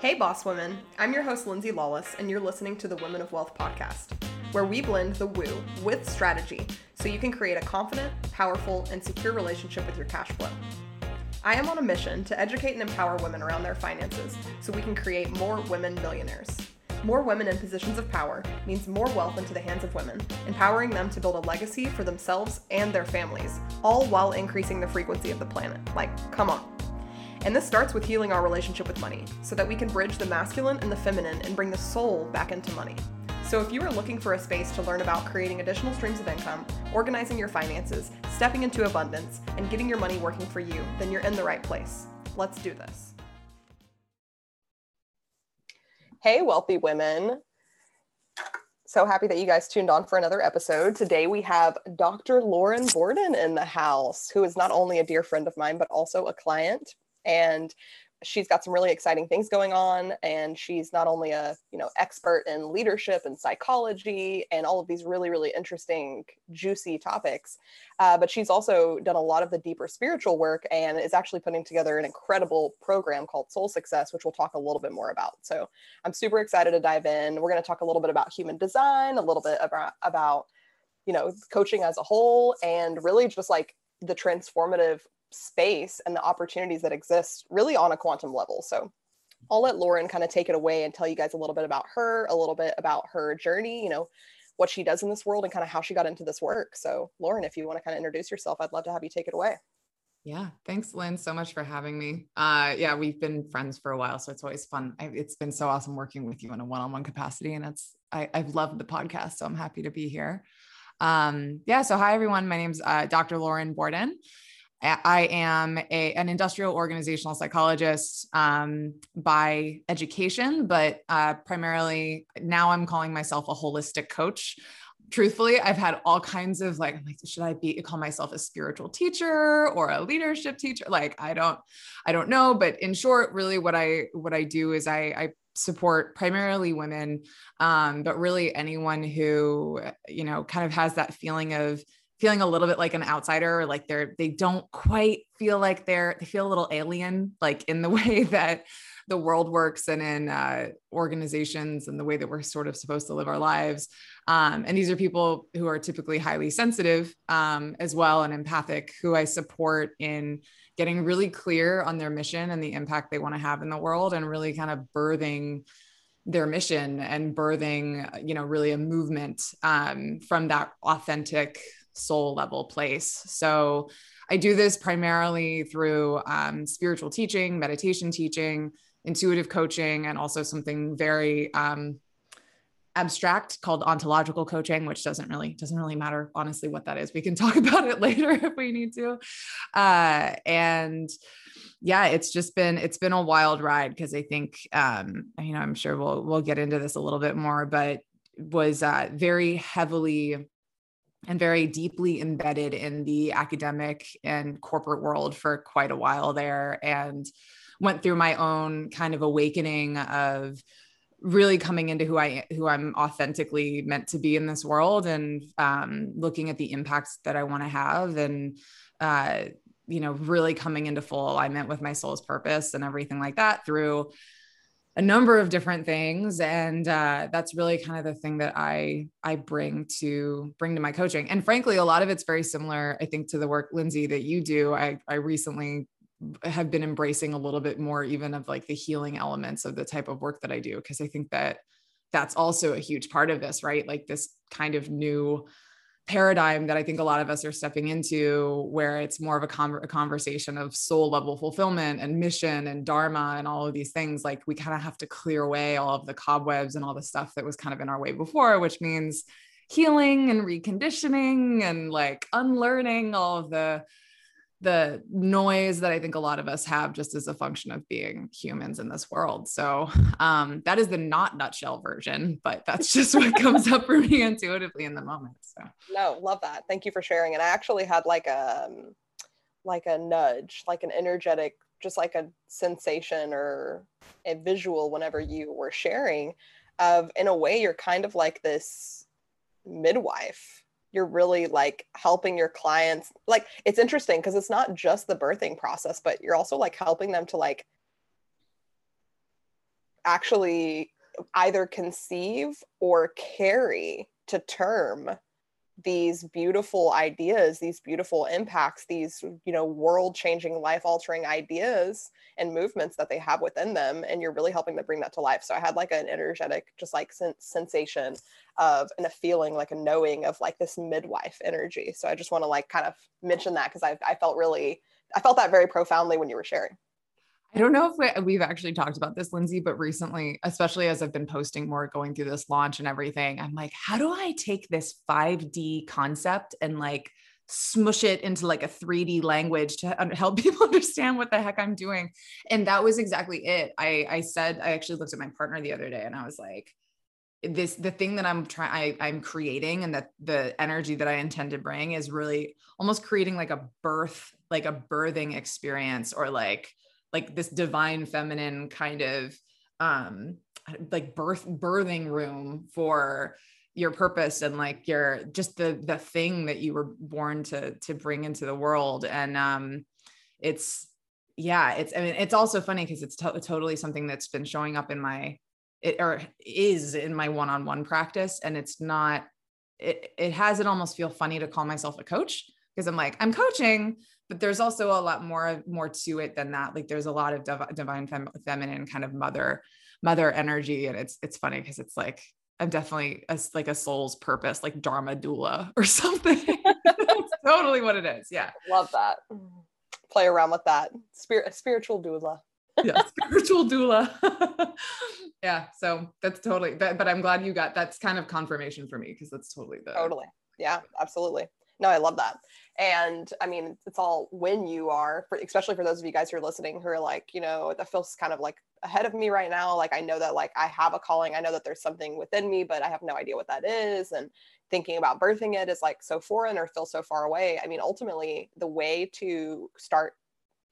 Hey, boss women. I'm your host, Lindsay Lawless, and you're listening to the Women of Wealth podcast, where we blend the woo with strategy so you can create a confident, powerful, and secure relationship with your cash flow. I am on a mission to educate and empower women around their finances so we can create more women millionaires. More women in positions of power means more wealth into the hands of women, empowering them to build a legacy for themselves and their families, all while increasing the frequency of the planet. Like, come on. And this starts with healing our relationship with money so that we can bridge the masculine and the feminine and bring the soul back into money. So, if you are looking for a space to learn about creating additional streams of income, organizing your finances, stepping into abundance, and getting your money working for you, then you're in the right place. Let's do this. Hey, wealthy women. So happy that you guys tuned on for another episode. Today we have Dr. Lauren Borden in the house, who is not only a dear friend of mine, but also a client. And she's got some really exciting things going on. And she's not only a you know expert in leadership and psychology and all of these really really interesting juicy topics uh, but she's also done a lot of the deeper spiritual work and is actually putting together an incredible program called soul success which we'll talk a little bit more about. So i'm super excited to dive in. We're going to talk a little bit about human design a little bit about about you know coaching as a whole and really just like the transformative space and the opportunities that exist really on a quantum level. So I'll let Lauren kind of take it away and tell you guys a little bit about her, a little bit about her journey, you know, what she does in this world and kind of how she got into this work. So, Lauren, if you want to kind of introduce yourself, I'd love to have you take it away. Yeah, thanks, Lynn, so much for having me. Uh, yeah, we've been friends for a while, so it's always fun. I, it's been so awesome working with you in a one-on-one capacity, and it's I, have loved the podcast, so I'm happy to be here. Um, yeah, so hi everyone, my name's uh, Dr. Lauren Borden, I am a, an industrial organizational psychologist um, by education, but uh, primarily now I'm calling myself a holistic coach. Truthfully, I've had all kinds of like, like, should I be call myself a spiritual teacher or a leadership teacher? Like, I don't, I don't know. But in short, really, what I what I do is I, I support primarily women, um, but really anyone who you know kind of has that feeling of feeling a little bit like an outsider like they're they don't quite feel like they're they feel a little alien like in the way that the world works and in uh, organizations and the way that we're sort of supposed to live our lives. Um, and these are people who are typically highly sensitive um, as well and empathic who i support in getting really clear on their mission and the impact they want to have in the world and really kind of birthing their mission and birthing you know really a movement um, from that authentic soul level place. So I do this primarily through um, spiritual teaching, meditation teaching, intuitive coaching, and also something very um, abstract called ontological coaching, which doesn't really doesn't really matter honestly what that is. We can talk about it later if we need to. Uh, and yeah, it's just been it's been a wild ride because I think um, you know I'm sure we'll we'll get into this a little bit more, but was uh, very heavily and very deeply embedded in the academic and corporate world for quite a while there and went through my own kind of awakening of really coming into who I who I'm authentically meant to be in this world and um, looking at the impacts that I want to have and uh, you know really coming into full alignment with my soul's purpose and everything like that through a number of different things and uh, that's really kind of the thing that i i bring to bring to my coaching. And frankly a lot of it's very similar i think to the work lindsay that you do. I i recently have been embracing a little bit more even of like the healing elements of the type of work that i do because i think that that's also a huge part of this right? Like this kind of new paradigm that I think a lot of us are stepping into, where it's more of a, con- a, conversation of soul level fulfillment and mission and dharma and all of these things. Like we kind of have to clear away all of the cobwebs and all the stuff that was kind of in our way before, which means healing and reconditioning and like unlearning all of the the noise that I think a lot of us have just as a function of being humans in this world. So um, that is the not nutshell version, but that's just what comes up for me intuitively in the moment. So no, love that. Thank you for sharing. And I actually had like a um, like a nudge, like an energetic, just like a sensation or a visual whenever you were sharing of in a way you're kind of like this midwife you're really like helping your clients like it's interesting because it's not just the birthing process but you're also like helping them to like actually either conceive or carry to term these beautiful ideas these beautiful impacts these you know world changing life altering ideas and movements that they have within them and you're really helping to bring that to life. So i had like an energetic just like sen- sensation of and a feeling like a knowing of like this midwife energy. So i just want to like kind of mention that because I, I felt really i felt that very profoundly when you were sharing I don't know if we, uh, have actually talked about this, Lindsay, but recently, especially as I've been posting more, going through this launch and everything, I'm like, how do I take this 5D concept and like smush it into like a 3D language to help people understand what the heck I'm doing? And that was exactly it. I, I said, I actually looked at my partner the other day and I was like, this the thing that i'm trying i'm creating and that the energy that i intend to bring is really almost creating like a birth like a birthing experience or like like this divine feminine kind of um like birth birthing room for your purpose and like your just the the thing that you were born to to bring into the world. And um it's yeah it's i mean it's also funny because it's to- totally something that's been showing up in my it or is in my one-on-one practice. And it's not it it has it almost feel funny to call myself a coach because i'm like i'm coaching but there's also a lot more more to it than that. Like there's a lot of div- divine fem- feminine kind of mother mother energy and it's it's funny because it's like i'm definitely a, like a soul's purpose like dharma doula or something. That's totally what it is yeah. Love that. Play around with that. Spirit spiritual doula. Yeah spiritual doula. Yeah so that's totally that, but i'm glad you got that's kind of confirmation for me because that's totally the totally. Yeah absolutely no i love that. And i mean it's all when you are for, especially for those of you guys who are listening who are like you know that feels kind of like ahead of me right now. Like i know that like i have a calling. I know that there's something within me but i have no idea what that is. And thinking about birthing it is like so foreign or feels so far away. I mean ultimately the way to start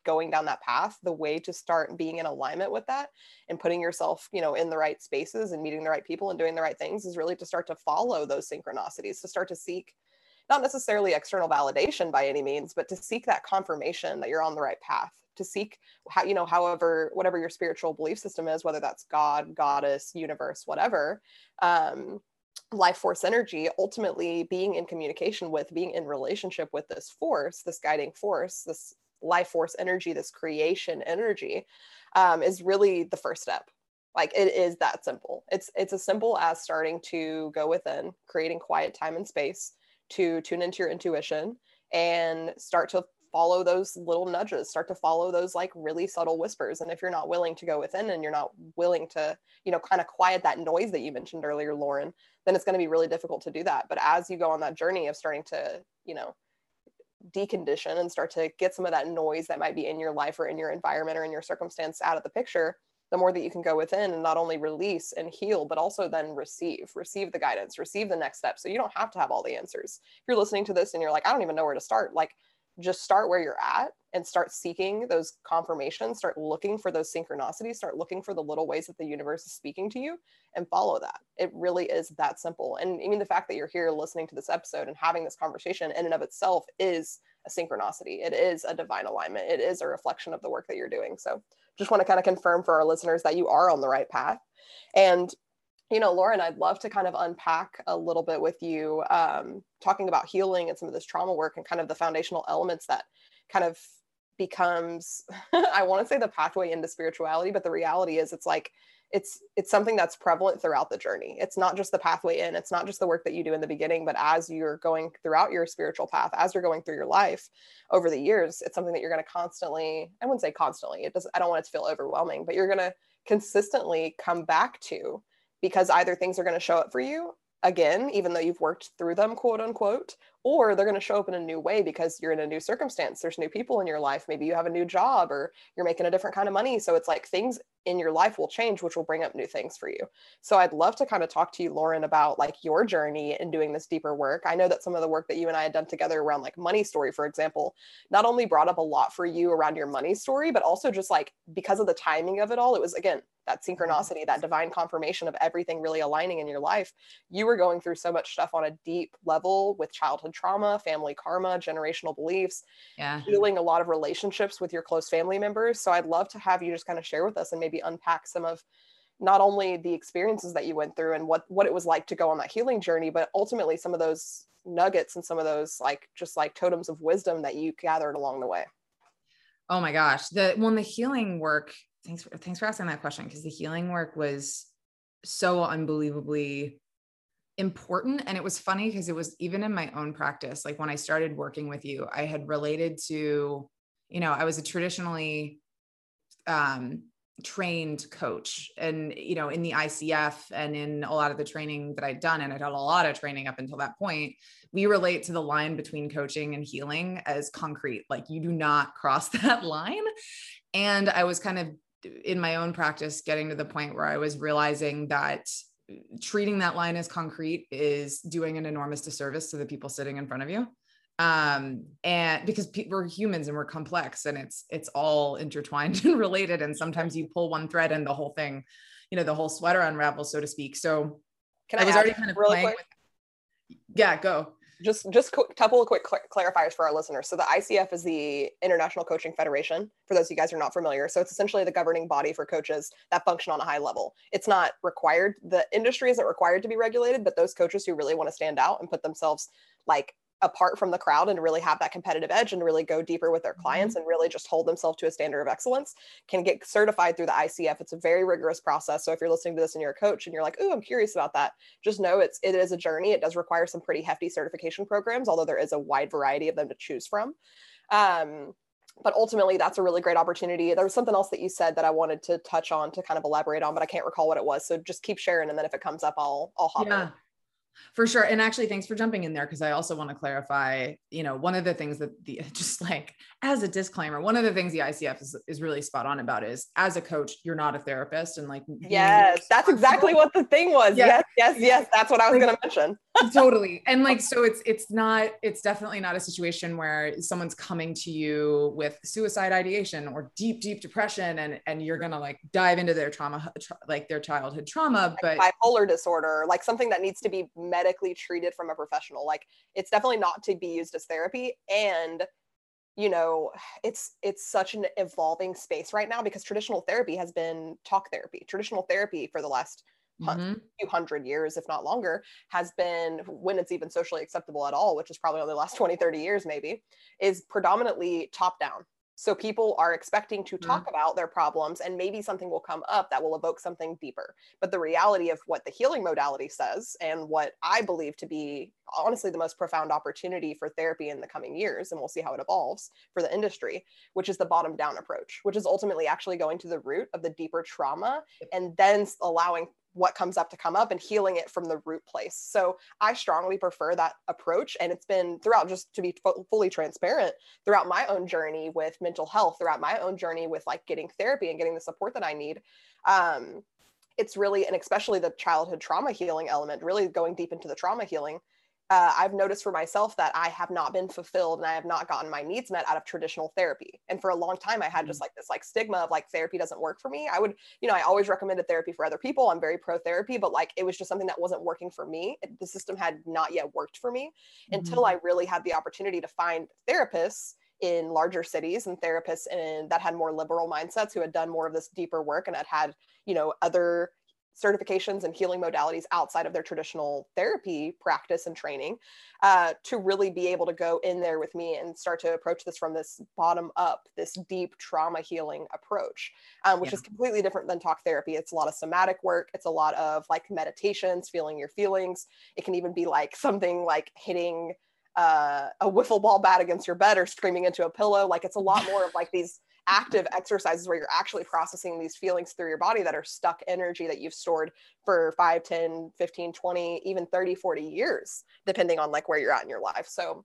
going down that path the way to start being in alignment with that and putting yourself you know in the right spaces and meeting the right people and doing the right things is really to start to follow those synchronicities to start to seek not necessarily external validation by any means, but to seek that confirmation that you're on the right path, to seek how, you know, however, whatever your spiritual belief system is, whether that's God, goddess, universe, whatever, um, life force energy, ultimately being in communication with, being in relationship with this force, this guiding force, this life force energy, this creation energy, um, is really the first step. Like it is that simple. It's it's as simple as starting to go within creating quiet time and space to tune into your intuition and start to follow those little nudges start to follow those like really subtle whispers. And if you're not willing to go within and you're not willing to you know kind of quiet that noise that you mentioned earlier lauren then it's going to be really difficult to do that. But as you go on that journey of starting to you know decondition and start to get some of that noise that might be in your life or in your environment or in your circumstance out of the picture the more that you can go within and not only release and heal, but also then receive, receive the guidance, receive the next step. So you don't have to have all the answers. If you're listening to this and you're like, I don't even know where to start, like just start where you're at and start seeking those confirmations, start looking for those synchronicities, start looking for the little ways that the universe is speaking to you and follow that. It really is that simple. And I mean, the fact that you're here listening to this episode and having this conversation in and of itself is a synchronicity. It is a divine alignment. It is a reflection of the work that you're doing. So just want to kind of confirm for our listeners that you are on the right path. And you know, Lauren, I'd love to kind of unpack a little bit with you, um, talking about healing and some of this trauma work and kind of the foundational elements that kind of becomes, I want to say the pathway into spirituality, but the reality is it's like it's it's something that's prevalent throughout the journey. It's not just the pathway in it's not just the work that you do in the beginning but as you're going throughout your spiritual path as you're going through your life over the years it's something that you're going to constantly i wouldn't say constantly it does i don't want it to feel overwhelming but you're going to consistently come back to because either things are going to show up for you again, even though you've worked through them, quote unquote, or they're going to show up in a new way because you're in a new circumstance. There's new people in your life. Maybe you have a new job or you're making a different kind of money. So it's like things in your life will change, which will bring up new things for you. So I'd love to kind of talk to you, Lauren, about like your journey in doing this deeper work. I know that some of the work that you and I had done together around like money story, for example, not only brought up a lot for you around your money story, but also just like because of the timing of it all, it was again that mm-hmm. synchronicity, that divine confirmation of everything really aligning in your life. You were going through so much stuff on a deep level with childhood trauma, family karma, generational beliefs, yeah. healing a lot of relationships with your close family members. So I'd love to have you just kind of share with us and maybe unpack some of not only the experiences that you went through and what what it was like to go on that healing journey but ultimately some of those nuggets and some of those like just like totems of wisdom that you gathered along the way oh my gosh the when the healing work thanks for thanks for asking that question because the healing work was so unbelievably important and it was funny because it was even in my own practice like when i started working with you i had related to you know i was a traditionally um trained coach and you know in the ICF and in a lot of the training that I'd done and I'd had a lot of training up until that point we relate to the line between coaching and healing as concrete like you do not cross that line. And I was kind of in my own practice getting to the point where I was realizing that treating that line as concrete is doing an enormous disservice to the people sitting in front of you. Um and because pe- we're humans and we're complex and it's it's all intertwined and related. And sometimes you pull one thread and the whole thing you know the whole sweater unravels so to speak. So can i, I was already kind of playing? With, yeah go just just a couple of quick cl- clarifiers for our listeners. So the icf is the international coaching federation for those of you guys who are not familiar. So it's essentially the governing body for coaches that function on a high level. It's not required the industry isn't required to be regulated but those coaches who really want to stand out and put themselves like apart from the crowd and really have that competitive edge and really go deeper with their clients mm-hmm. and really just hold themselves to a standard of excellence can get certified through the ICF. It's a very rigorous process. So if you're listening to this and you're a coach and you're like, "Oh, I'm curious about that," just know it's it is a journey. It does require some pretty hefty certification programs, although there is a wide variety of them to choose from. Um, but ultimately that's a really great opportunity there was something else that you said that i wanted to touch on to kind of elaborate on but i can't recall what it was so just keep sharing and then if it comes up i'll i'll hop yeah. in for sure. And actually, thanks for jumping in there because I also want to clarify, you know, one of the things that the just like as a disclaimer, one of the things the ICF is, is really spot on about is as a coach, you're not a therapist. And like, yes, that's exactly what the thing was. Yes, yes, yes. yes. That's what I was going to mention. Totally. And like, so it's, it's not, it's definitely not a situation where someone's coming to you with suicide ideation or deep, deep depression and, and you're to like dive into their trauma, tra- like their childhood trauma, like but bipolar disorder, like something that needs to be medically treated from a professional. Like it's definitely not to be used as therapy. And you know it's it's such an evolving space right now because traditional therapy has been talk therapy traditional therapy for the last mm-hmm. few hundred years if not longer has been when it's even socially acceptable at all which is probably only the last 20 30 years maybe is predominantly top down so people are expecting to talk mm-hmm. about their problems and maybe something will come up that will evoke something deeper. But the reality of what the healing modality says and what I believe to be honestly the most profound opportunity for therapy in the coming years, and we'll see how it evolves for the industry, which is the bottom down approach, which is ultimately actually going to the root of the deeper trauma and then allowing what comes up to come up and healing it from the root place. So I strongly prefer that approach. And it's been throughout, just to be f- fully transparent, throughout my own journey with mental health, throughout my own journey with like getting therapy and getting the support that I need. Um, it's really, and especially the childhood trauma healing element, really going deep into the trauma healing uh, I've noticed for myself that I have not been fulfilled and I have not gotten my needs met out of traditional therapy. And for a long time, I had just mm. like this like stigma of like therapy doesn't work for me. I would, you know, I always recommended therapy for other people. I'm very pro therapy, but like it was just something that wasn't working for me. The system had not yet worked for me mm-hmm. until I really had the opportunity to find therapists in larger cities and therapists and that had more liberal mindsets who had done more of this deeper work and had had you know other certifications and healing modalities outside of their traditional therapy practice and training uh, to really be able to go in there with me and start to approach this from this bottom up, this deep trauma healing approach, um, which yeah. is completely different than talk therapy. It's a lot of somatic work, it's a lot of like meditations, feeling your feelings. It can even be like something like hitting. Uh, a wiffle ball bat against your bed or screaming into a pillow. Like it's a lot more of like these active exercises where you're actually processing these feelings through your body that are stuck energy that you've stored for 5 10 15 20 even 30 40 years depending on like where you're at in your life. So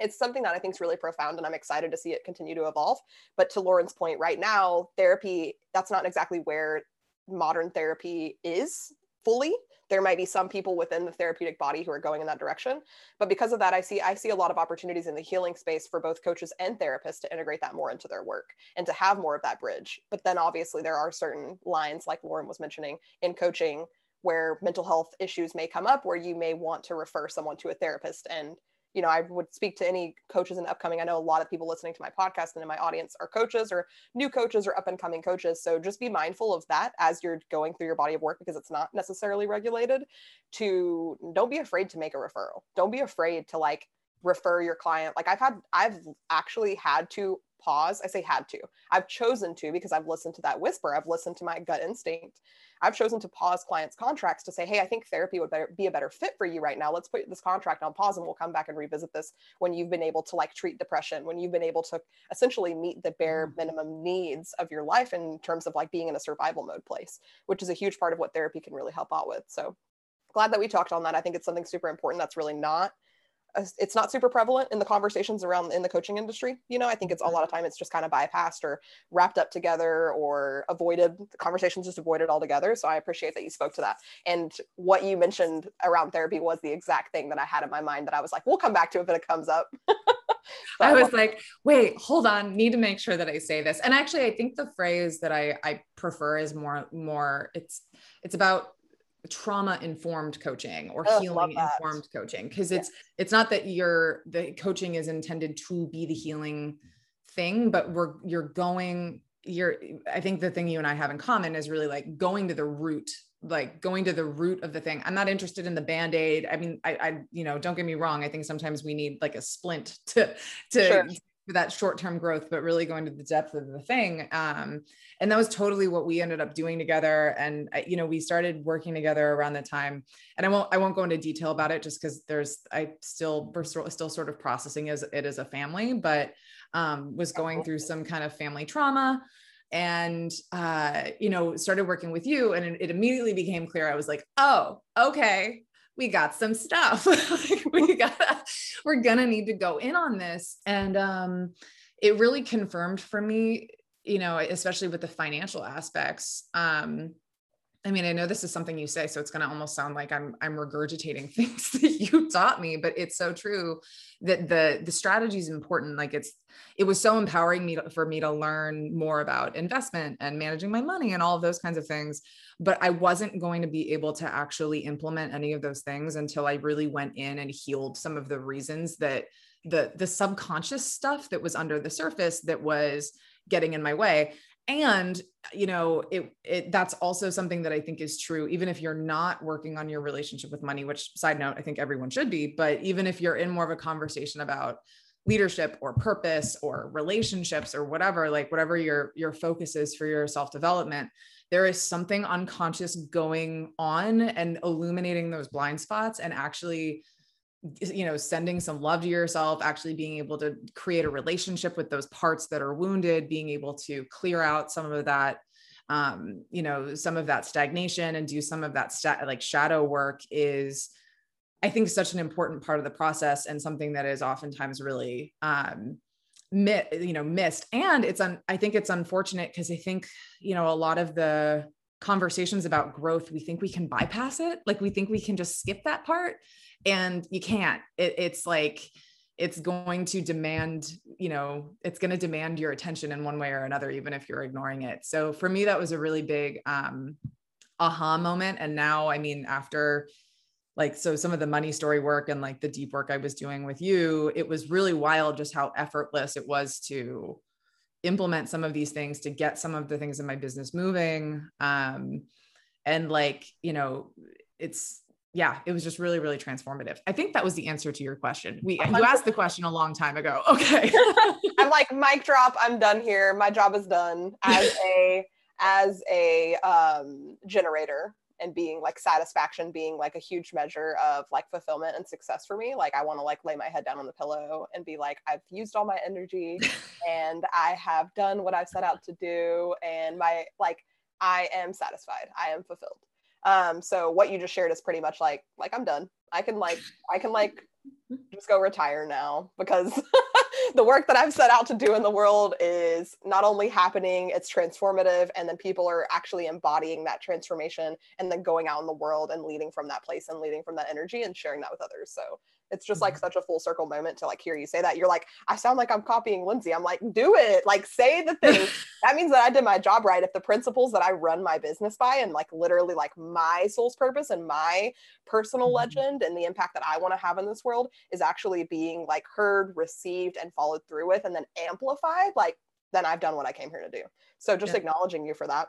it's something that i think is really profound and i'm excited to see it continue to evolve. But to lauren's point right now therapy that's not exactly where modern therapy is fully there might be some people within the therapeutic body who are going in that direction. But because of that i see i see a lot of opportunities in the healing space for both coaches and therapists to integrate that more into their work and to have more of that bridge. But then obviously there are certain lines like lauren was mentioning in coaching where mental health issues may come up where you may want to refer someone to a therapist and you know, I would speak to any coaches and upcoming. I know a lot of people listening to my podcast and in my audience are coaches or new coaches or up and coming coaches. So just be mindful of that as you're going through your body of work because it's not necessarily regulated. To don't be afraid to make a referral. Don't be afraid to like refer your client. Like I've had, I've actually had to pause. I say had to. I've chosen to because I've listened to that whisper. I've listened to my gut instinct. I've chosen to pause clients' contracts to say, hey, I think therapy would better, be a better fit for you right now. Let's put this contract on pause and we'll come back and revisit this when you've been able to like treat depression, when you've been able to essentially meet the bare mm. minimum needs of your life in terms of like being in a survival mode place, which is a huge part of what therapy can really help out with. So glad that we talked on that. I think it's something super important that's really not it's not super prevalent in the conversations around in the coaching industry you know? I think it's a mm-hmm. lot of time it's just kind of bypassed or wrapped up together or avoided the conversations just avoided altogether so i appreciate that you spoke to that. And what you mentioned around therapy was the exact thing that i had in my mind that i was like we'll come back to it if it comes up. I was like, wait, hold on, need to make sure that I say this. And actually, I think the phrase that I I prefer is more more it's it's about trauma informed coaching or oh, healing informed coaching because it's it's not that you're the coaching is intended to be the healing thing but we're you're going you're i think the thing you and i have in common is really like going to the root like going to the root of the thing. I'm not interested in the band-aid. I mean i i you know don't get me wrong. I think sometimes we need like a splint to to sure for that short-term growth but really going to the depth of the thing. Um, and that was totally what we ended up doing together. And you know we started working together around the time. And i won't i won't go into detail about it just because there's i still we're still sort of processing as it as a family but um, was going through some kind of family trauma. And uh, you know started working with you and it, it immediately became clear. I was like oh okay we got some stuff. we got we're gonna need to go in on this. And um, it really confirmed for me, you know, especially with the financial aspects. Um, I mean, I know this is something you say, so it's going to almost sound like I'm I'm regurgitating things that you taught me, but it's so true that the the strategy is important. Like it's it was so empowering me to, for me to learn more about investment and managing my money and all of those kinds of things. But I wasn't going to be able to actually implement any of those things until I really went in and healed some of the reasons that the the subconscious stuff that was under the surface that was getting in my way and you know it, it that's also something that i think is true even if you're not working on your relationship with money which side note i think everyone should be but even if you're in more of a conversation about leadership or purpose or relationships or whatever like whatever your your focus is for your self development there is something unconscious going on and illuminating those blind spots and actually you know sending some love to yourself actually being able to create a relationship with those parts that are wounded being able to clear out some of that um, you know some of that stagnation and do some of that sta- like shadow work is i think such an important part of the process and something that is oftentimes really um, mi- you know missed. And it's un- i think it's unfortunate because i think you know a lot of the conversations about growth we think we can bypass it. Like we think we can just skip that part and you can't. It, it's like it's going to demand you know it's going to demand your attention in one way or another even if you're ignoring it. So for me that was a really big um aha moment. And now i mean after like so some of the money story work and like the deep work i was doing with you it was really wild just how effortless it was to implement some of these things to get some of the things in my business moving um and like you know it's yeah, it was just really, really transformative. I think that was the answer to your question. We you asked the question a long time ago. Okay. I'm like, mic drop, I'm done here. My job is done as a as a um generator and being like satisfaction being like a huge measure of like fulfillment and success for me like i want to like lay my head down on the pillow and be like i've used all my energy and i have done what i've set out to do and my like i am satisfied i am fulfilled um, so what you just shared is pretty much like like I'm done. I can like I can like just go retire now because the work that I've set out to do in the world is not only happening, it's transformative, and then people are actually embodying that transformation and then going out in the world and leading from that place and leading from that energy and sharing that with others. So It's just like mm-hmm. such a full circle moment to like hear you say that. You're like, I sound like I'm copying Lindsay. I'm like, do it. Like say the thing. that means that I did my job right. If the principles that I run my business by and like literally like my soul's purpose and my personal mm-hmm. legend and the impact that I want to have in this world is actually being like heard, received, and followed through with and then amplified, like then I've done what I came here to do. So just yeah. acknowledging you for that.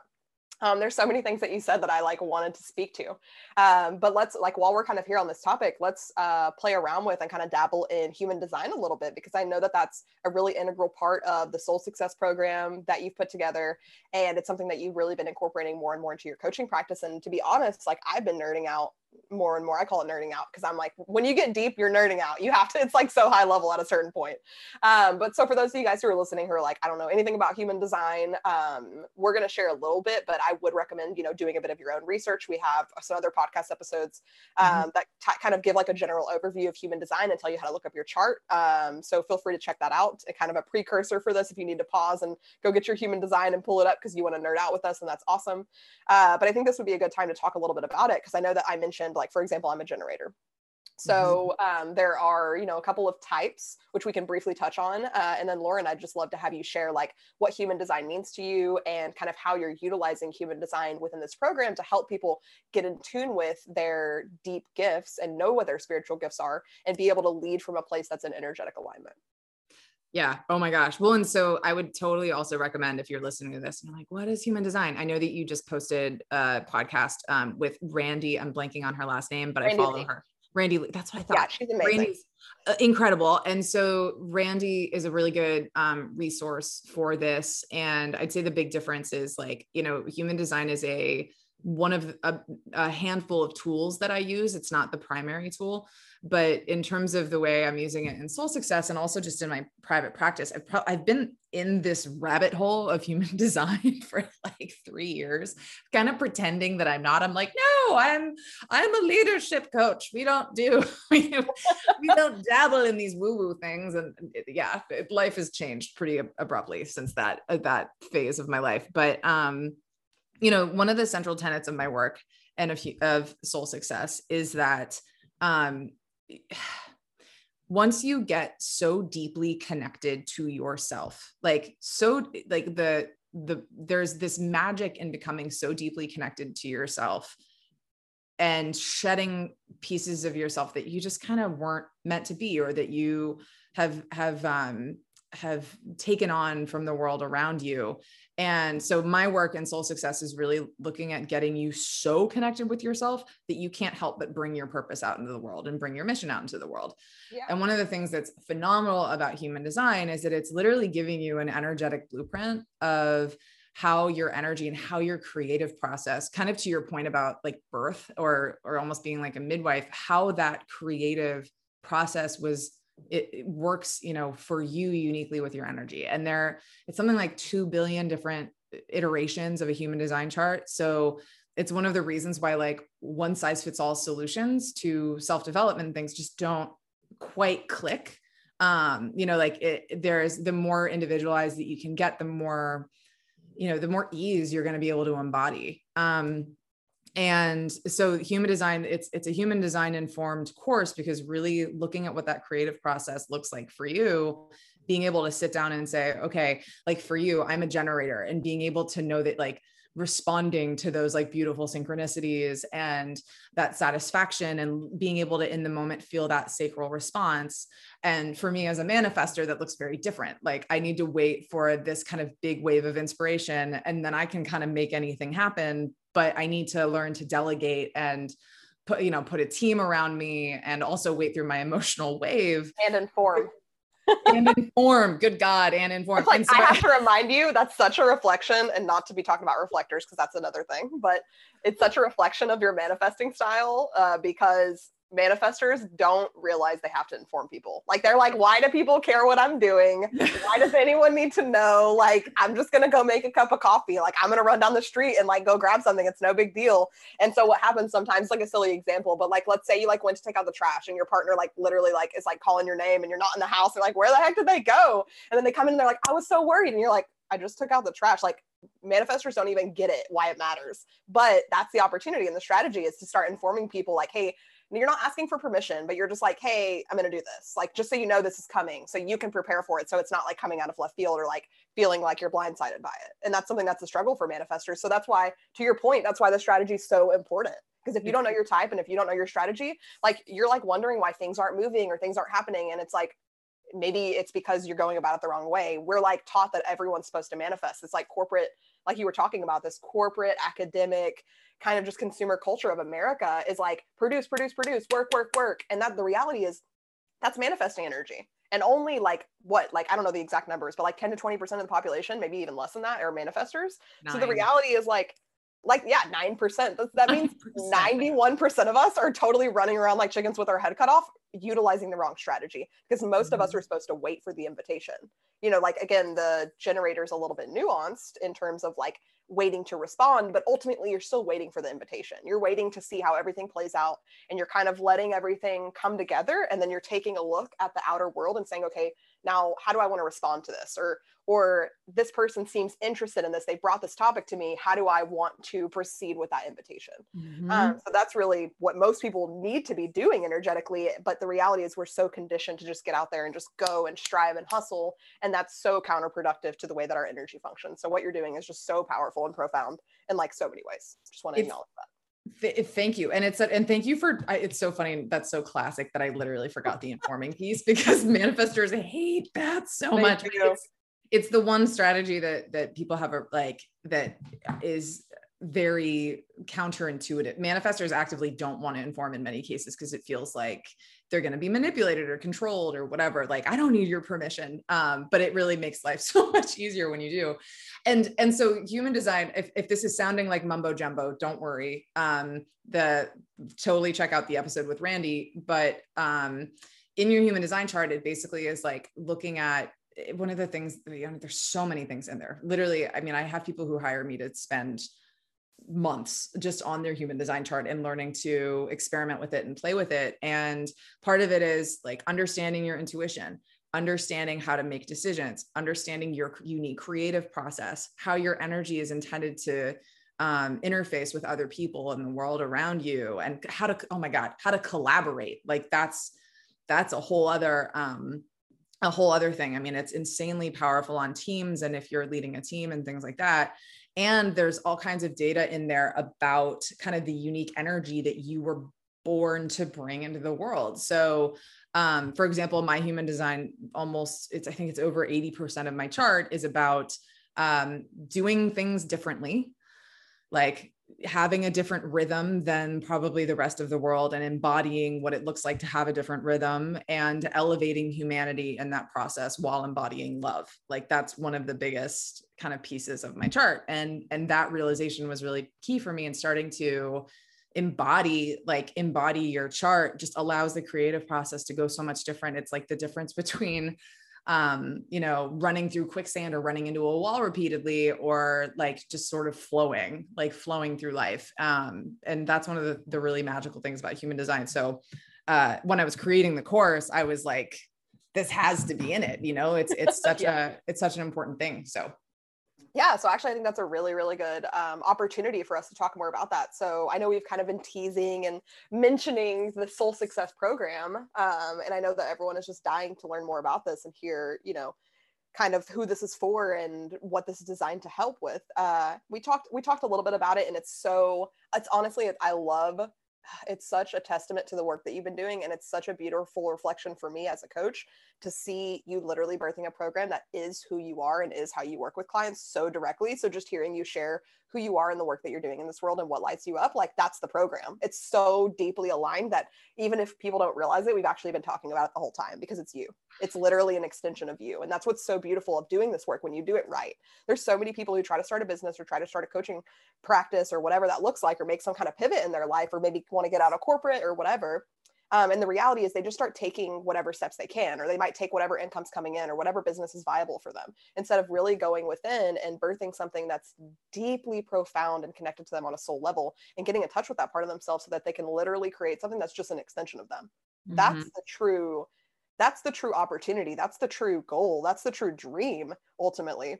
Um, there's so many things that you said that I like wanted to speak to. Um, but let's like while we're kind of here on this topic, let's uh, play around with and kind of dabble in human design a little bit because I know that that's a really integral part of the Soul Success program that you've put together, and it's something that you've really been incorporating more and more into your coaching practice. And to be honest, like I've been nerding out more and more. I call it nerding out because I'm like, when you get deep, you're nerding out. You have to, it's like so high level at a certain point. Um, but so for those of you guys who are listening who are like, I don't know anything about human design, um, we're going to share a little bit, but I would recommend, you know, doing a bit of your own research. We have some other podcast episodes um, mm-hmm. that t- kind of give like a general overview of human design and tell you how to look up your chart. Um, so feel free to check that out. A kind of a precursor for this if you need to pause and go get your human design and pull it up because you want to nerd out with us and that's awesome. Uh, but I think this would be a good time to talk a little bit about it because I know that I mentioned like, for example, I'm a generator. So mm-hmm. um, there are, you know, a couple of types which we can briefly touch on, uh, and then Lauren, I'd just love to have you share like what human design means to you and kind of how you're utilizing human design within this program to help people get in tune with their deep gifts and know what their spiritual gifts are and be able to lead from a place that's in energetic alignment. Yeah. Oh my gosh. Well, and so I would totally also recommend if you're listening to this and you're like, what is human design? I know that you just posted a podcast um, with Randy. I'm blanking on her last name, but Randy I follow Lee. her. Randy, that's what I thought. Yeah, she's amazing. Randy's uh, incredible. And so Randy is a really good um, resource for this. And I'd say the big difference is like, you know, human design is a one of a, a handful of tools that I use. It's not the primary tool, but in terms of the way i'm using it in soul success and also just in my private practice i've, pro- I've been in this rabbit hole of human design for like three years kind of pretending that i'm not. I'm like no i'm i'm a leadership coach. We don't do we, we don't dabble in these woo woo things. And yeah life has changed pretty abruptly since that uh, that phase of my life. But um you know one of the central tenets of my work and of, of soul success is that um, once you get so deeply connected to yourself like so like the the there's this magic in becoming so deeply connected to yourself and shedding pieces of yourself that you just kind of weren't meant to be or that you have have um have taken on from the world around you and so my work in soul success is really looking at getting you so connected with yourself that you can't help but bring your purpose out into the world and bring your mission out into the world. Yeah. And one of the things that's phenomenal about human design is that it's literally giving you an energetic blueprint of how your energy and how your creative process kind of to your point about like birth or or almost being like a midwife how that creative process was it, it, works you know for you uniquely with your energy. And there it's something like 2 billion different iterations of a human design chart. So it's one of the reasons why like one size fits all solutions to self development things just don't quite click. Um you know like it, there's the more individualized that you can get the more you know the more ease you're going to be able to embody. Um and so human design it's it's a human design informed course because really looking at what that creative process looks like for you being able to sit down and say okay like for you i'm a generator and being able to know that like responding to those like beautiful synchronicities and that satisfaction and being able to in the moment feel that sacral response. And for me as a manifester that looks very different. Like i need to wait for this kind of big wave of inspiration and then i can kind of make anything happen but I need to learn to delegate and put, you know, put a team around me and also wait through my emotional wave and inform. and inform, good God, and inform. Like, and so I have to remind you that's such a reflection, and not to be talking about reflectors because that's another thing, but it's such a reflection of your manifesting style uh, because manifestors don't realize they have to inform people. Like they're like, why do people care what I'm doing? Why does anyone need to know? Like, I'm just gonna go make a cup of coffee. Like I'm gonna run down the street and like go grab something. It's no big deal. And so what happens sometimes, like a silly example, but like let's say you like went to take out the trash and your partner like literally like is like calling your name and you're not in the house. They're like, where the heck did they go? And then they come in and they're like, I was so worried. And you're like, I just took out the trash. Like manifestors don't even get it why it matters. But that's the opportunity and the strategy is to start informing people like, hey, you're not asking for permission, but you're just like, hey, I'm going to do this. Like, just so you know this is coming, so you can prepare for it. So it's not like coming out of left field or like feeling like you're blindsided by it. And that's something that's a struggle for manifestors. So that's why, to your point, that's why the strategy is so important. Because if you don't know mm-hmm. your type and if you don't know your strategy, like you're like wondering why things aren't moving or things aren't happening. And it's like, maybe it's because you're going about it the wrong way. We're like taught that everyone's supposed to manifest. It's like corporate, like you were talking about, this corporate academic kind of just consumer culture of America is like produce, produce, produce, work, work, work. And that the reality is that's manifesting energy. And only like what, like I don't know the exact numbers, but like 10 to 20% of the population, maybe even less than that, are manifestors. Nine. So the reality is like like yeah 9% that means 91% of us are totally running around like chickens with our head cut off utilizing the wrong strategy because most mm-hmm. of us mm-hmm. are supposed to wait for the invitation you know like again the generator is a little bit nuanced in terms of like waiting to respond but ultimately you're still waiting for the invitation you're waiting to see how everything plays out and you're kind of letting everything come together and then you're taking a look at the outer world and saying okay now how do i want to respond to this? Or or this person seems interested in this. They brought this topic to me. How do i want to proceed with that invitation? Mm-hmm. um, so that's really what most people need to be doing energetically but the reality is we're so conditioned to just get out there and just go and strive and hustle. And that's so counterproductive to the way that our energy functions. So what you're doing is just so powerful and profound in like so many ways. Just want to acknowledge that Eh, thank you. And it's and thank you for I, it's so funny that's so classic that i literally forgot the informing piece because manifestors hate that so thank much. it's, it's the one strategy that that people have a like that is very counterintuitive. Manifestors actively don't want to inform in many cases because it feels like they're going to be manipulated or controlled or whatever. Like, I don't need your permission. Um, but it really makes life so much easier when you do. And and so human design, if, if this is sounding like mumbo jumbo, don't worry. Um, the totally check out the episode with Randy. But um, in your human design chart, it basically is like looking at eh, one of the things, you know, there's so many things in there. Literally, I mean, I have people who hire me to spend months just on their human design chart and learning to experiment with it and play with it. And part of it is like understanding your intuition, understanding how to make decisions, understanding your unique creative process, how your energy is intended to um, interface with other people in the world around you, and how to, oh my God, how to collaborate. Like that's, that's a whole other, um, a whole other thing. I mean, it's insanely powerful on teams. And if you're leading a team and things like that, and there's all kinds of data in there about kind of the unique energy that you were born to bring into the world. So, um, for example, my human design almost it's I think it's over 80% of my chart is about um, doing things differently, like having a different rhythm than probably the rest of the world and embodying what it looks like to have a different rhythm and elevating humanity in that process while embodying love. Like that's one of the biggest kind of pieces of my chart. And and that realization was really key for me in starting to embody like embody your chart just allows the creative process to go so much different. It's like the difference between um, you know, running through quicksand or running into a wall repeatedly or like just sort of flowing, like flowing through life. Um, and that's one of the, the really magical things about human design. So uh, when I was creating the course, I was like, this has to be in it, you know, it's, it's such yeah. a, it's such an important thing. So yeah so actually i think that's a really really good um, opportunity for us to talk more about that. So i know we've kind of been teasing and mentioning the soul success program um, and i know that everyone is just dying to learn more about this and hear you know kind of who this is for and what this is designed to help with. Uh, we talked we talked a little bit about it and it's so it's honestly i love it's such a testament to the work that you've been doing and it's such a beautiful reflection for me as a coach to see you literally birthing a program that is who you are and is how you work with clients so directly. So just hearing you share who you are and the work that you're doing in this world and what lights you up like that's the program. It's so deeply aligned that even if people don't realize it we've actually been talking about it the whole time because it's you. It's literally an extension of you. And that's what's so beautiful of doing this work when you do it right. There's so many people who try to start a business or try to start a coaching practice or whatever that looks like or make some kind of pivot in their life or maybe want to get out of corporate or whatever um, and the reality is they just start taking whatever steps they can, or they might take whatever income's coming in or whatever business is viable for them instead of really going within and birthing something that's deeply profound and connected to them on a soul level and getting in touch with that part of themselves so that they can literally create something that's just an extension of them. Mm-hmm. That's the true that's the true opportunity that's the true goal that's the true dream ultimately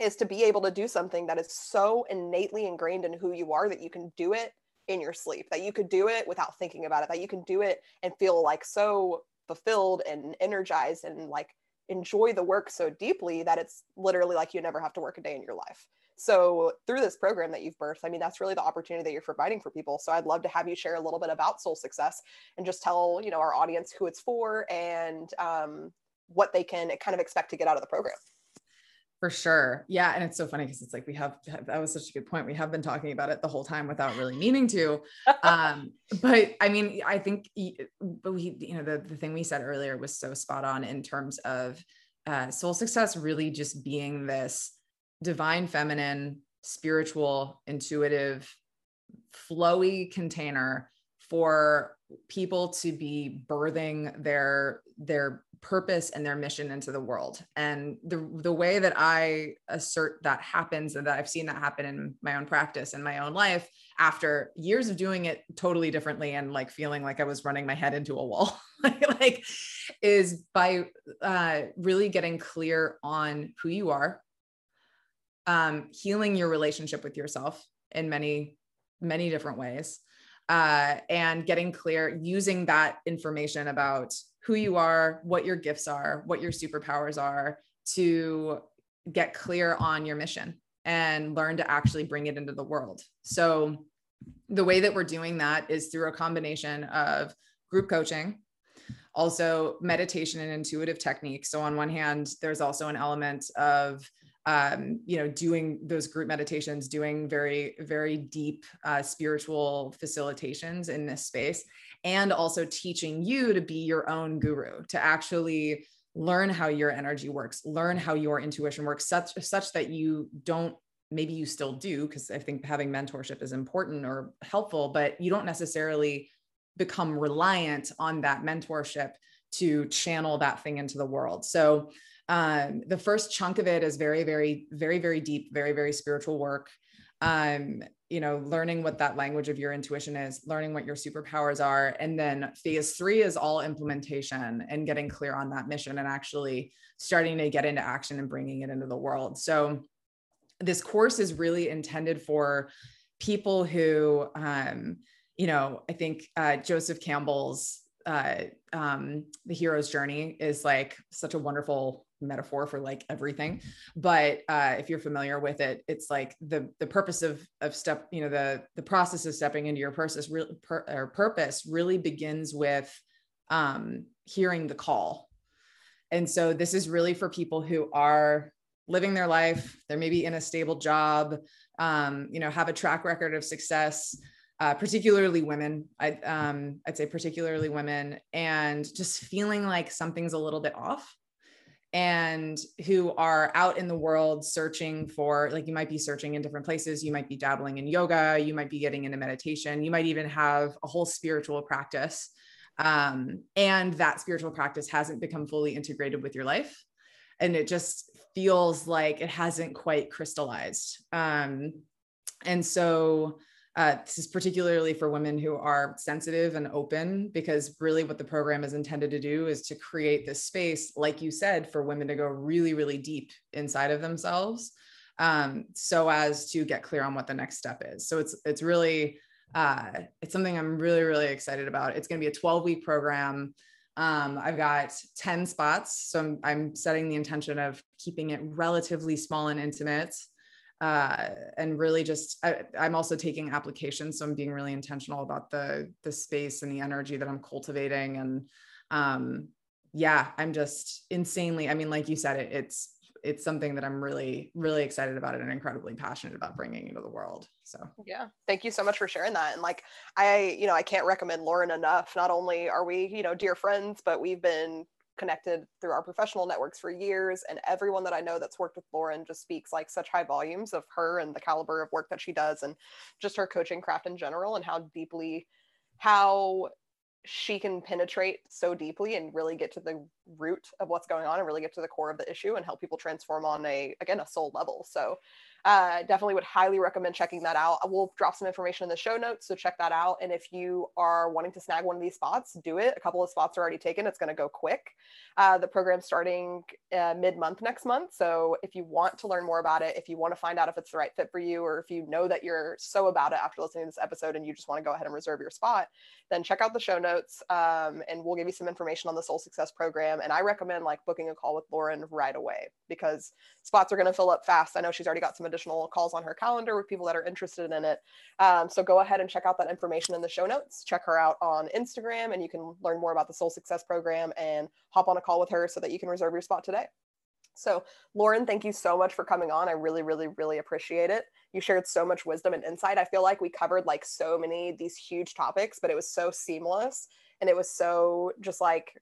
is to be able to do something that is so innately ingrained in who you are that you can do it in your sleep, that you could do it without thinking about it, that you can do it and feel like so fulfilled and energized and like enjoy the work so deeply that it's literally like you never have to work a day in your life. So through this program that you've birthed, I mean, that's really the opportunity that you're providing for people. So I'd love to have you share a little bit about Soul Success and just tell, you know, our audience who it's for and um, what they can kind of expect to get out of the program. For sure. Yeah. And it's so funny because it's like we have that was such a good point. We have been talking about it the whole time without really meaning to. Um, but I mean, I think but we, you know, the, the thing we said earlier was so spot on in terms of uh, soul success really just being this divine feminine, spiritual, intuitive, flowy container for people to be birthing their their purpose and their mission into the world. And the the way that i assert that happens and that i've seen that happen in my own practice in my own life after years of doing it totally differently and like feeling like i was running my head into a wall like is by uh, really getting clear on who you are um, healing your relationship with yourself in many many different ways uh, and getting clear using that information about who you are what your gifts are what your superpowers are to get clear on your mission and learn to actually bring it into the world. So the way that we're doing that is through a combination of group coaching also meditation and intuitive techniques. So on one hand there's also an element of um, you know, doing those group meditations, doing very, very deep uh, spiritual facilitations in this space, and also teaching you to be your own guru, to actually learn how your energy works, learn how your intuition works, such such that you don't maybe you still do because I think having mentorship is important or helpful, but you don't necessarily become reliant on that mentorship to channel that thing into the world. So um, the first chunk of it is very, very, very, very deep, very, very spiritual work. Um, you know, learning what that language of your intuition is, learning what your superpowers are. And then phase three is all implementation and getting clear on that mission and actually starting to get into action and bringing it into the world. So, this course is really intended for people who, um, you know, I think uh, Joseph Campbell's uh, um, The Hero's Journey is like such a wonderful metaphor for like everything but uh, if you're familiar with it it's like the the purpose of of step you know the the process of stepping into your purpose really or purpose really begins with um, hearing the call. And so this is really for people who are living their life they're maybe in a stable job um, you know have a track record of success uh, particularly women I, um, i'd say particularly women and just feeling like something's a little bit off and who are out in the world searching for like you might be searching in different places. You might be dabbling in yoga. You might be getting into meditation. You might even have a whole spiritual practice. Um, and that spiritual practice hasn't become fully integrated with your life. And it just feels like it hasn't quite crystallized. Um, and so uh, this is particularly for women who are sensitive and open, because really what the program is intended to do is to create this space, like you said, for women to go really, really deep inside of themselves, um, so as to get clear on what the next step is. So it's it's really uh, it's something I'm really, really excited about. It's going to be a 12 week program. Um, I've got 10 spots, so I'm, I'm setting the intention of keeping it relatively small and intimate uh, and really just I, am also taking applications so i'm being really intentional about the the space and the energy that i'm cultivating. And um, yeah i'm just insanely i mean like you said it, it's it's something that i'm really really excited about and incredibly passionate about bringing into the world. So. Yeah. Thank you so much for sharing that. And like i you know i can't recommend lauren enough. Not only are we you know dear friends but we've been connected through our professional networks for years and everyone that i know that's worked with lauren just speaks like such high volumes of her and the caliber of work that she does and just her coaching craft in general and how deeply how she can penetrate so deeply and really get to the root of what's going on and really get to the core of the issue and help people transform on a again a soul level. So uh, definitely would highly recommend checking that out. We'll drop some information in the show notes, so check that out. And if you are wanting to snag one of these spots, do it. A couple of spots are already taken. It's going to go quick. Uh, the program's starting uh, mid month next month. So if you want to learn more about it, if you want to find out if it's the right fit for you, or if you know that you're so about it after listening to this episode and you just want to go ahead and reserve your spot, then check out the show notes um, and we'll give you some information on the Soul Success program. And I recommend like booking a call with Lauren right away because spots are going to fill up fast. I know she's already got some additional calls on her calendar with people that are interested in it. Um, so go ahead and check out that information in the show notes. Check her out on Instagram and you can learn more about the Soul Success program and hop on a call with her so that you can reserve your spot today. So, Lauren, thank you so much for coming on. I really, really, really appreciate it. You shared so much wisdom and insight. I feel like we covered like so many these huge topics, but it was so seamless and it was so just like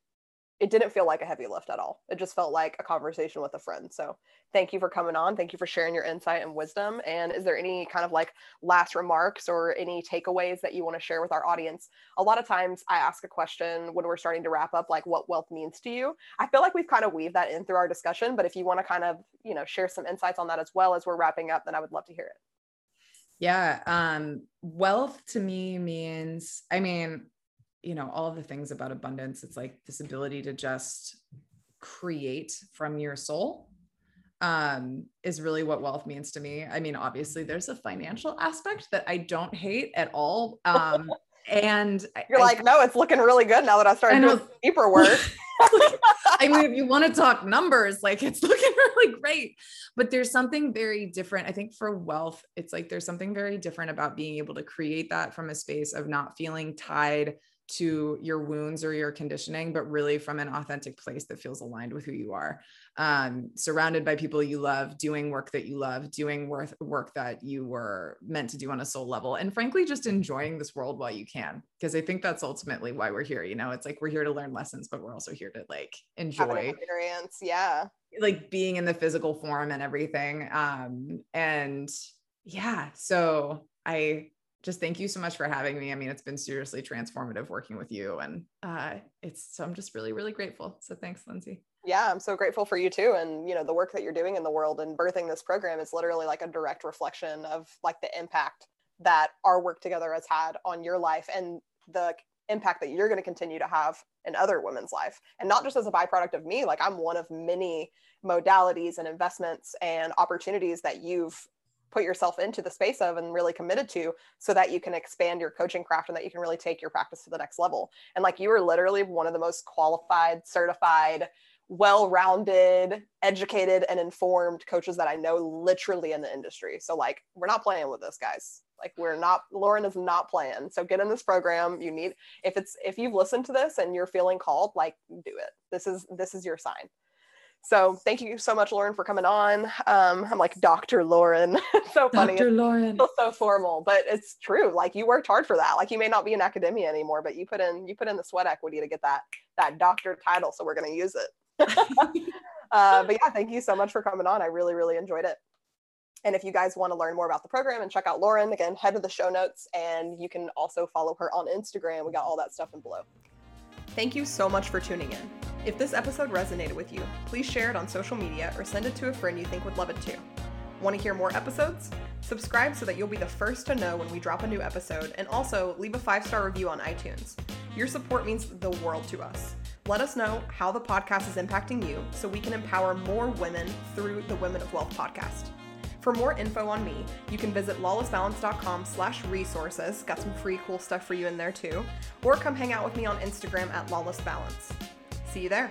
it didn't feel like a heavy lift at all. It just felt like a conversation with a friend. So thank you for coming on. Thank you for sharing your insight and wisdom. And is there any kind of like last remarks or any takeaways that you want to share with our audience? A lot of times I ask a question when we're starting to wrap up, like what wealth means to you. I feel like we've kind of weaved that in through our discussion, but if you want to kind of, you know, share some insights on that as well as we're wrapping up, then I would love to hear it. Yeah. Um, wealth to me means, I mean, you know all of the things about abundance it's like this ability to just create from your soul um, is really what wealth means to me. I mean, obviously, there's a financial aspect that I don't hate at all. Um, and you're I, like, no, it's looking really good now that I started doing deeper work. I mean, if you want to talk numbers, like it's looking really great. But there's something very different. I think for wealth, it's like there's something very different about being able to create that from a space of not feeling tied to your wounds or your conditioning, but really from an authentic place that feels aligned with who you are. Um, surrounded by people you love, doing work that you love, doing work, work that you were meant to do on a soul level, and frankly, just enjoying this world while you can. Because I think that's ultimately why we're here. You know, it's like we're here to learn lessons, but we're also here to like enjoy experience. Yeah. Like being in the physical form and everything. Um, and yeah, so I just thank you so much for having me. I mean, it's been seriously transformative working with you. And uh, it's, so I'm just really, really grateful. So thanks, Lindsay. Yeah, I'm so grateful for you too. And, you know, the work that you're doing in the world and birthing this program is literally like a direct reflection of like the impact that our work together has had on your life and the impact that you're going to continue to have in other women's life. And not just as a byproduct of me, like I'm one of many modalities and investments and opportunities that you've put yourself into the space of and really committed to so that you can expand your coaching craft and that you can really take your practice to the next level. And like you are literally one of the most qualified, certified, well-rounded, educated and informed coaches that I know literally in the industry. So like we're not playing with this guys. Like we're not Lauren is not playing. So get in this program. You need if it's if you've listened to this and you're feeling called, like do it. This is this is your sign. So thank you so much, Lauren, for coming on. Um, I'm like Dr. Lauren. so funny. Dr. Lauren. so formal, but it's true. Like you worked hard for that. Like you may not be in academia anymore, but you put in you put in the sweat equity to get that that doctor title. So we're gonna use it. uh, but yeah, thank you so much for coming on. I really, really enjoyed it. And if you guys want to learn more about the program and check out Lauren, again, head to the show notes and you can also follow her on Instagram. We got all that stuff in below. Thank you so much for tuning in. If this episode resonated with you, please share it on social media or send it to a friend you think would love it too. Want to hear more episodes? Subscribe so that you'll be the first to know when we drop a new episode, and also leave a five star review on iTunes. Your support means the world to us. Let us know how the podcast is impacting you so we can empower more women through the Women of Wealth podcast. For more info on me, you can visit lawlessbalance.com slash resources. Got some free cool stuff for you in there too. Or come hang out with me on Instagram at lawlessbalance. See you there.